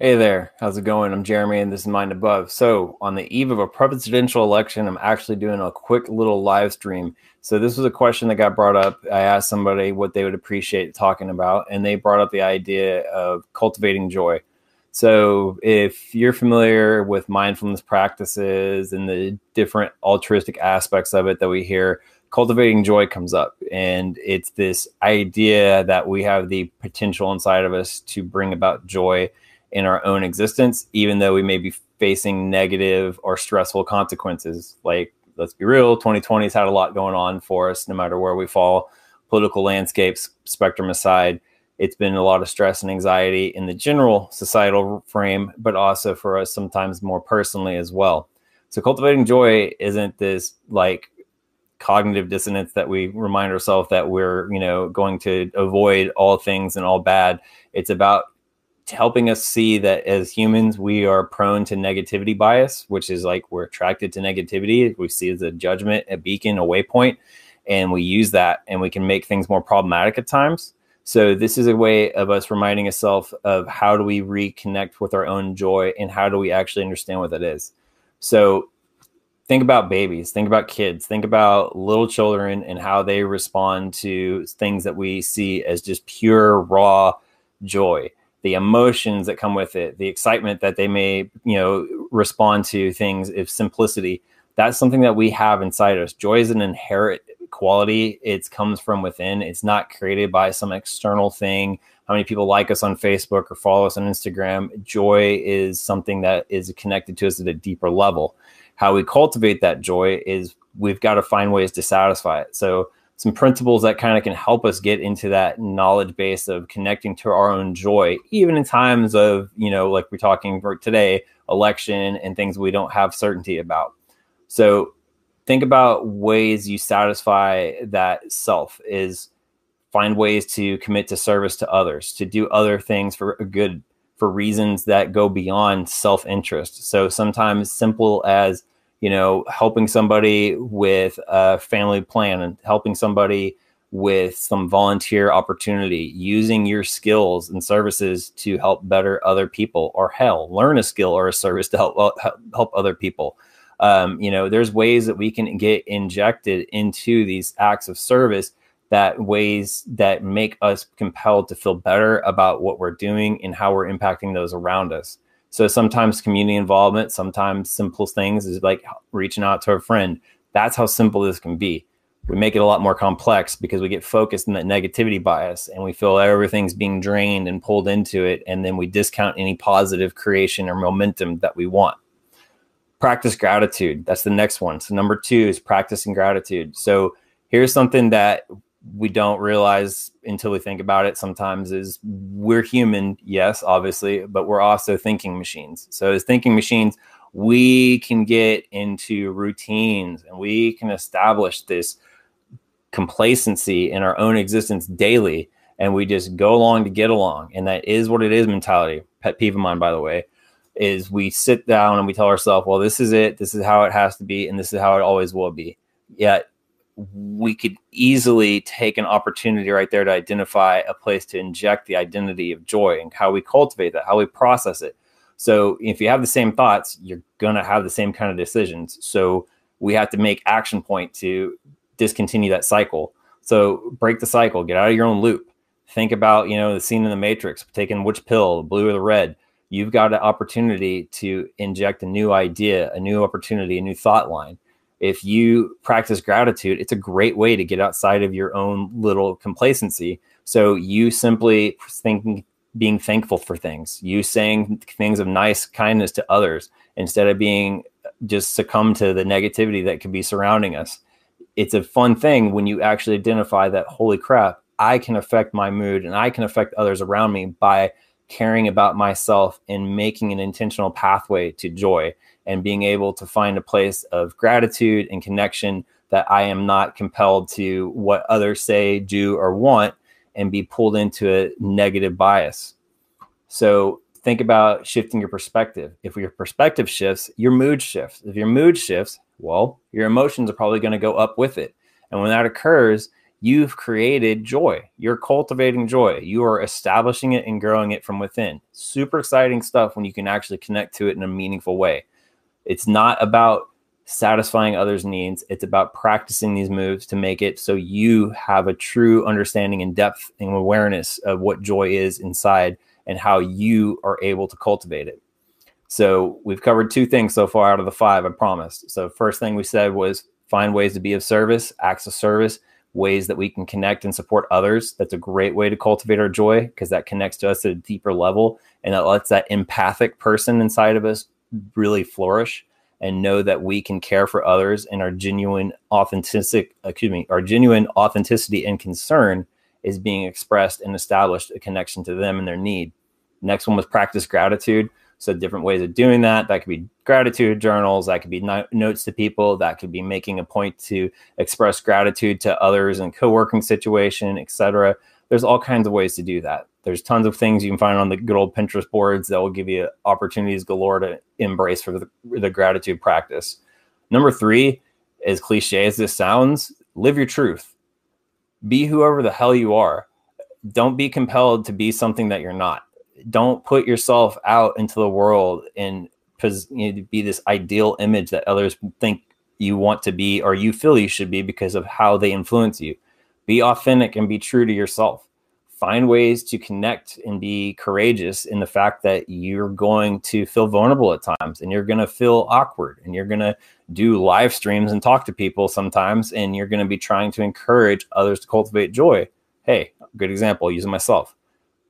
Hey there, how's it going? I'm Jeremy and this is Mind Above. So, on the eve of a presidential election, I'm actually doing a quick little live stream. So, this was a question that got brought up. I asked somebody what they would appreciate talking about, and they brought up the idea of cultivating joy. So, if you're familiar with mindfulness practices and the different altruistic aspects of it that we hear, cultivating joy comes up. And it's this idea that we have the potential inside of us to bring about joy in our own existence, even though we may be facing negative or stressful consequences. Like, let's be real, 2020 has had a lot going on for us, no matter where we fall, political landscapes, spectrum aside. It's been a lot of stress and anxiety in the general societal frame, but also for us sometimes more personally as well. So, cultivating joy isn't this like cognitive dissonance that we remind ourselves that we're, you know, going to avoid all things and all bad. It's about helping us see that as humans we are prone to negativity bias which is like we're attracted to negativity. We see it as a judgment a beacon a waypoint and we use that and we can make things more problematic at times. So this is a way of us reminding ourselves of how do we reconnect with our own joy and how do we actually understand what that is. So think about babies think about kids think about little children and how they respond to things that we see as just pure raw joy the emotions that come with it, the excitement that they may, you know, respond to things if simplicity. That's something that we have inside us. Joy is an inherent quality. It comes from within. It's not created by some external thing. How many people like us on Facebook or follow us on Instagram? Joy is something that is connected to us at a deeper level. How we cultivate that joy is we've got to find ways to satisfy it. So some principles that kind of can help us get into that knowledge base of connecting to our own joy, even in times of, you know, like we're talking for today, election and things we don't have certainty about. So think about ways you satisfy that self is find ways to commit to service to others, to do other things for a good for reasons that go beyond self-interest. So sometimes simple as you know, helping somebody with a family plan and helping somebody with some volunteer opportunity, using your skills and services to help better other people, or hell, learn a skill or a service to help help other people. Um, you know, there's ways that we can get injected into these acts of service that ways that make us compelled to feel better about what we're doing and how we're impacting those around us. So sometimes community involvement, sometimes simple things is like reaching out to a friend. That's how simple this can be. We make it a lot more complex because we get focused in that negativity bias and we feel everything's being drained and pulled into it. And then we discount any positive creation or momentum that we want. Practice gratitude. That's the next one. So, number two is practicing gratitude. So, here's something that we don't realize until we think about it sometimes is we're human, yes, obviously, but we're also thinking machines. So as thinking machines, we can get into routines and we can establish this complacency in our own existence daily and we just go along to get along. And that is what it is mentality. Pet peeve of mine by the way is we sit down and we tell ourselves well this is it. This is how it has to be and this is how it always will be. Yet we could easily take an opportunity right there to identify a place to inject the identity of joy and how we cultivate that, how we process it. So if you have the same thoughts, you're going to have the same kind of decisions. So we have to make action point to discontinue that cycle. So break the cycle, get out of your own loop. Think about, you know, the scene in the matrix, taking which pill, the blue or the red. You've got an opportunity to inject a new idea, a new opportunity, a new thought line if you practice gratitude, it's a great way to get outside of your own little complacency. So you simply thinking, being thankful for things, you saying things of nice kindness to others instead of being just succumb to the negativity that could be surrounding us. It's a fun thing when you actually identify that, holy crap, I can affect my mood and I can affect others around me by caring about myself and making an intentional pathway to joy and being able to find a place of gratitude and connection that I am not compelled to what others say, do, or want and be pulled into a negative bias. So think about shifting your perspective. If your perspective shifts, your mood shifts. If your mood shifts, well, your emotions are probably going to go up with it. And when that occurs, you've created joy. You're cultivating joy. You are establishing it and growing it from within. Super exciting stuff when you can actually connect to it in a meaningful way. It's not about satisfying others' needs. It's about practicing these moves to make it so you have a true understanding and depth and awareness of what joy is inside and how you are able to cultivate it. So we've covered two things so far out of the five, I promised. So first thing we said was find ways to be of service, acts of service, ways that we can connect and support others. That's a great way to cultivate our joy because that connects to us at a deeper level and that lets that empathic person inside of us really flourish and know that we can care for others and our genuine authentic excuse me our genuine authenticity and concern is being expressed and established a connection to them and their need. Next one was practice gratitude. So different ways of doing that. That could be gratitude journals. That could be no- notes to people. That could be making a point to express gratitude to others in co-working situation etc there's all kinds of ways to do that there's tons of things you can find on the good old Pinterest boards that will give you opportunities galore to embrace for the, the gratitude practice. Number three, as cliche as this sounds, live your truth. Be whoever the hell you are. Don't be compelled to be something that you're not. Don't put yourself out into the world and you know, be this ideal image that others think you want to be or you feel you should be because of how they influence you. Be authentic and be true to yourself find ways to connect and be courageous in the fact that you're going to feel vulnerable at times and you're going to feel awkward and you're going to do live streams and talk to people sometimes and you're going to be trying to encourage others to cultivate joy. Hey, good example using myself.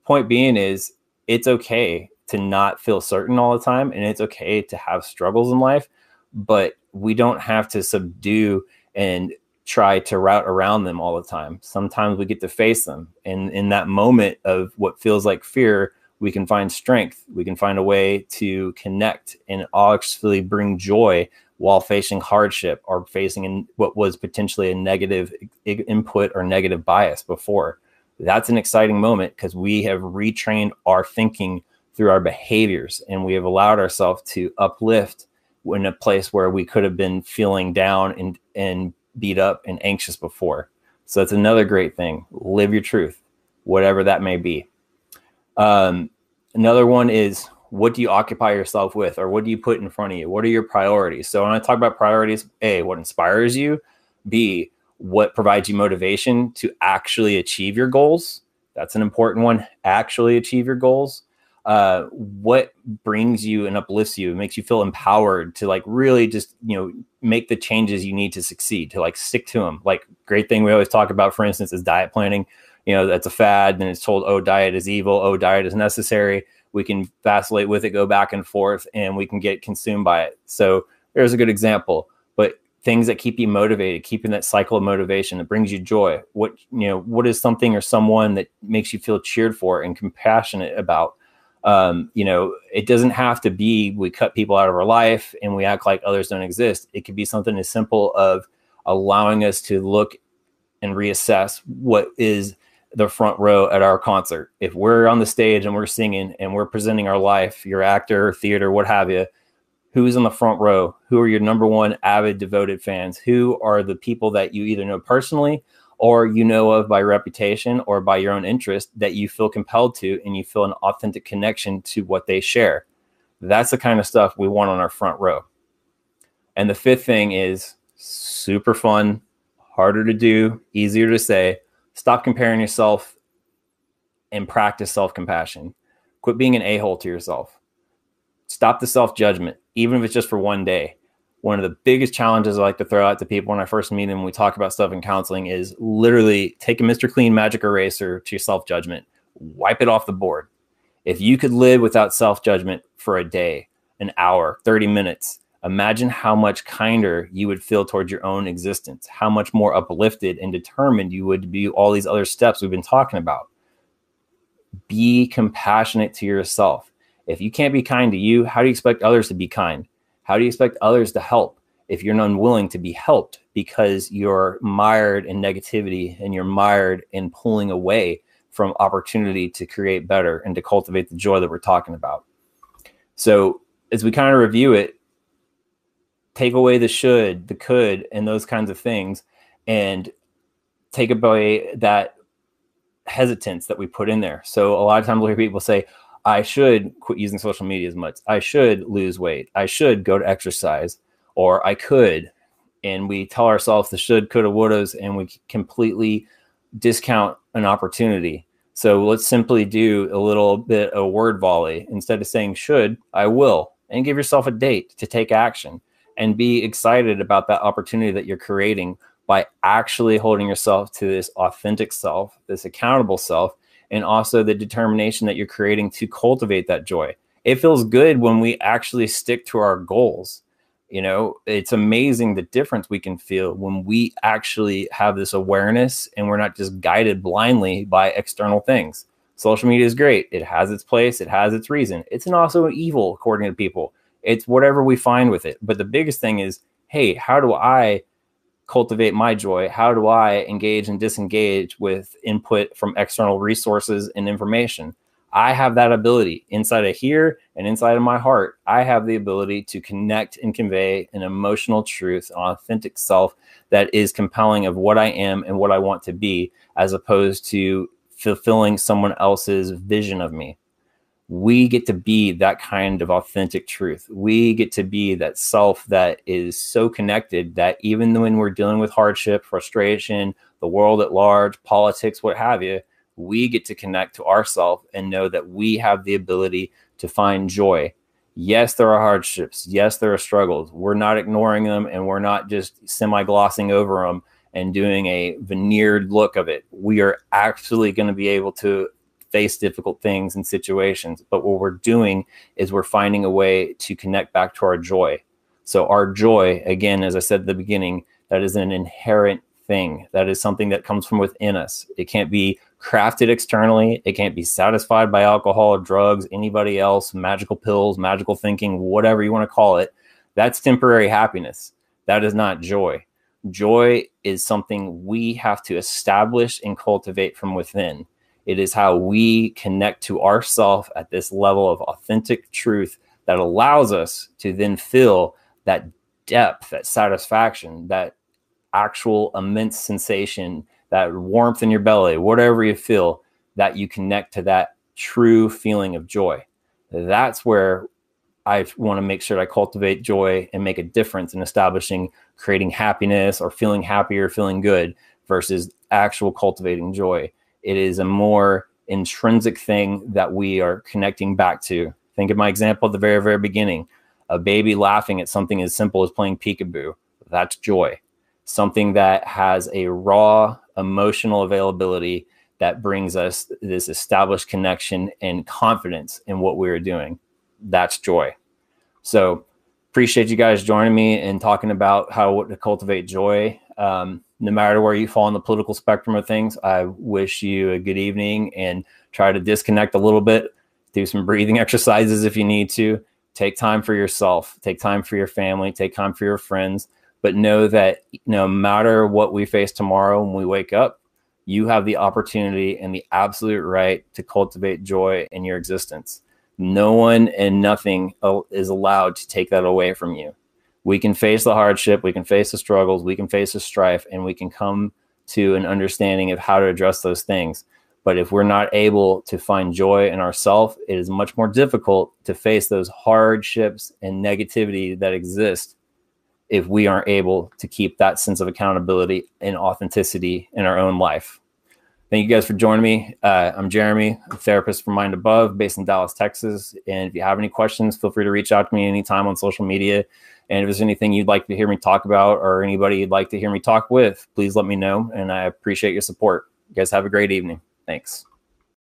Point being is it's okay to not feel certain all the time and it's okay to have struggles in life, but we don't have to subdue and try to route around them all the time. Sometimes we get to face them. And in that moment of what feels like fear, we can find strength. We can find a way to connect and actually bring joy while facing hardship or facing what was potentially a negative input or negative bias before. That's an exciting moment because we have retrained our thinking through our behaviors and we have allowed ourselves to uplift in a place where we could have been feeling down and, and beat up and anxious before. So that's another great thing. Live your truth, whatever that may be. Um, another one is what do you occupy yourself with or what do you put in front of you? What are your priorities? So when I talk about priorities, A, what inspires you? B, what provides you motivation to actually achieve your goals? That's an important one. Actually achieve your goals uh, what brings you and uplifts you makes you feel empowered to like really just you know make the changes you need to succeed to like stick to them like great thing we always talk about for instance is diet planning. You know that's a fad and it's told oh diet is evil. Oh diet is necessary. We can vacillate with it go back and forth and we can get consumed by it. So there's a good example but things that keep you motivated keeping that cycle of motivation that brings you joy what you know what is something or someone that makes you feel cheered for and compassionate about um, you know, it doesn't have to be we cut people out of our life and we act like others don't exist. It could be something as simple of allowing us to look and reassess what is the front row at our concert. If we're on the stage and we're singing and we're presenting our life, your actor, theater, what have you, who's in the front row? Who are your number one avid, devoted fans? Who are the people that you either know personally or you know of by reputation or by your own interest that you feel compelled to and you feel an authentic connection to what they share. That's the kind of stuff we want on our front row. And the fifth thing is super fun, harder to do, easier to say. Stop comparing yourself and practice self compassion. Quit being an a hole to yourself. Stop the self judgment, even if it's just for one day one of the biggest challenges I like to throw out to people when I first meet them when we talk about stuff in counseling is literally take a Mr. Clean magic eraser to your self judgment, wipe it off the board. If you could live without self judgment for a day, an hour, 30 minutes, imagine how much kinder you would feel towards your own existence, how much more uplifted and determined you would be all these other steps we've been talking about. Be compassionate to yourself. If you can't be kind to you, how do you expect others to be kind? How do you expect others to help if you're unwilling to be helped because you're mired in negativity and you're mired in pulling away from opportunity to create better and to cultivate the joy that we're talking about? So, as we kind of review it, take away the should, the could, and those kinds of things, and take away that hesitance that we put in there. So a lot of times we'll hear people say, I should quit using social media as much. I should lose weight. I should go to exercise, or I could. And we tell ourselves the should, coulda, wouldas, and we completely discount an opportunity. So let's simply do a little bit of word volley. Instead of saying should, I will, and give yourself a date to take action and be excited about that opportunity that you're creating by actually holding yourself to this authentic self, this accountable self, and also the determination that you're creating to cultivate that joy. It feels good when we actually stick to our goals. You know, it's amazing the difference we can feel when we actually have this awareness and we're not just guided blindly by external things. Social media is great. It has its place, it has its reason. It's an also evil, according to people. It's whatever we find with it. But the biggest thing is hey, how do I cultivate my joy? How do I engage and disengage with input from external resources and information? I have that ability inside of here and inside of my heart. I have the ability to connect and convey an emotional truth, an authentic self that is compelling of what I am and what I want to be, as opposed to fulfilling someone else's vision of me we get to be that kind of authentic truth. We get to be that self that is so connected that even when we're dealing with hardship, frustration, the world at large, politics, what have you, we get to connect to ourselves and know that we have the ability to find joy. Yes, there are hardships. Yes, there are struggles. We're not ignoring them and we're not just semi glossing over them and doing a veneered look of it. We are actually going to be able to face difficult things and situations. But what we're doing is we're finding a way to connect back to our joy. So, our joy, again, as I said at the beginning, that is an inherent thing. That is something that comes from within us. It can't be crafted externally. It can't be satisfied by alcohol, or drugs, anybody else, magical pills, magical thinking, whatever you want to call it. That's temporary happiness. That is not joy. Joy is something we have to establish and cultivate from within. It is how we connect to ourself at this level of authentic truth that allows us to then feel that depth, that satisfaction, that actual immense sensation, that warmth in your belly, whatever you feel, that you connect to that true feeling of joy. That's where I want to make sure I cultivate joy and make a difference in establishing creating happiness or feeling happy or feeling good versus actual cultivating joy. It is a more intrinsic thing that we are connecting back to. Think of my example at the very, very beginning a baby laughing at something as simple as playing peekaboo. That's joy. Something that has a raw emotional availability that brings us this established connection and confidence in what we are doing. That's joy. So, appreciate you guys joining me and talking about how to cultivate joy. Um, no matter where you fall on the political spectrum of things, I wish you a good evening and try to disconnect a little bit. Do some breathing exercises if you need to. Take time for yourself, take time for your family, take time for your friends. But know that no matter what we face tomorrow when we wake up, you have the opportunity and the absolute right to cultivate joy in your existence. No one and nothing is allowed to take that away from you we can face the hardship, we can face the struggles, we can face the strife, and we can come to an understanding of how to address those things. But if we're not able to find joy in ourselves, it is much more difficult to face those hardships and negativity that exist if we aren't able to keep that sense of accountability and authenticity in our own life. Thank you guys for joining me. Uh, I'm Jeremy, a therapist from Mind Above, based in Dallas, Texas. And if you have any questions, feel free to reach out to me anytime on social media. And if there's anything you'd like to hear me talk about or anybody you'd like to hear me talk with, please let me know. And I appreciate your support. You guys have a great evening. Thanks.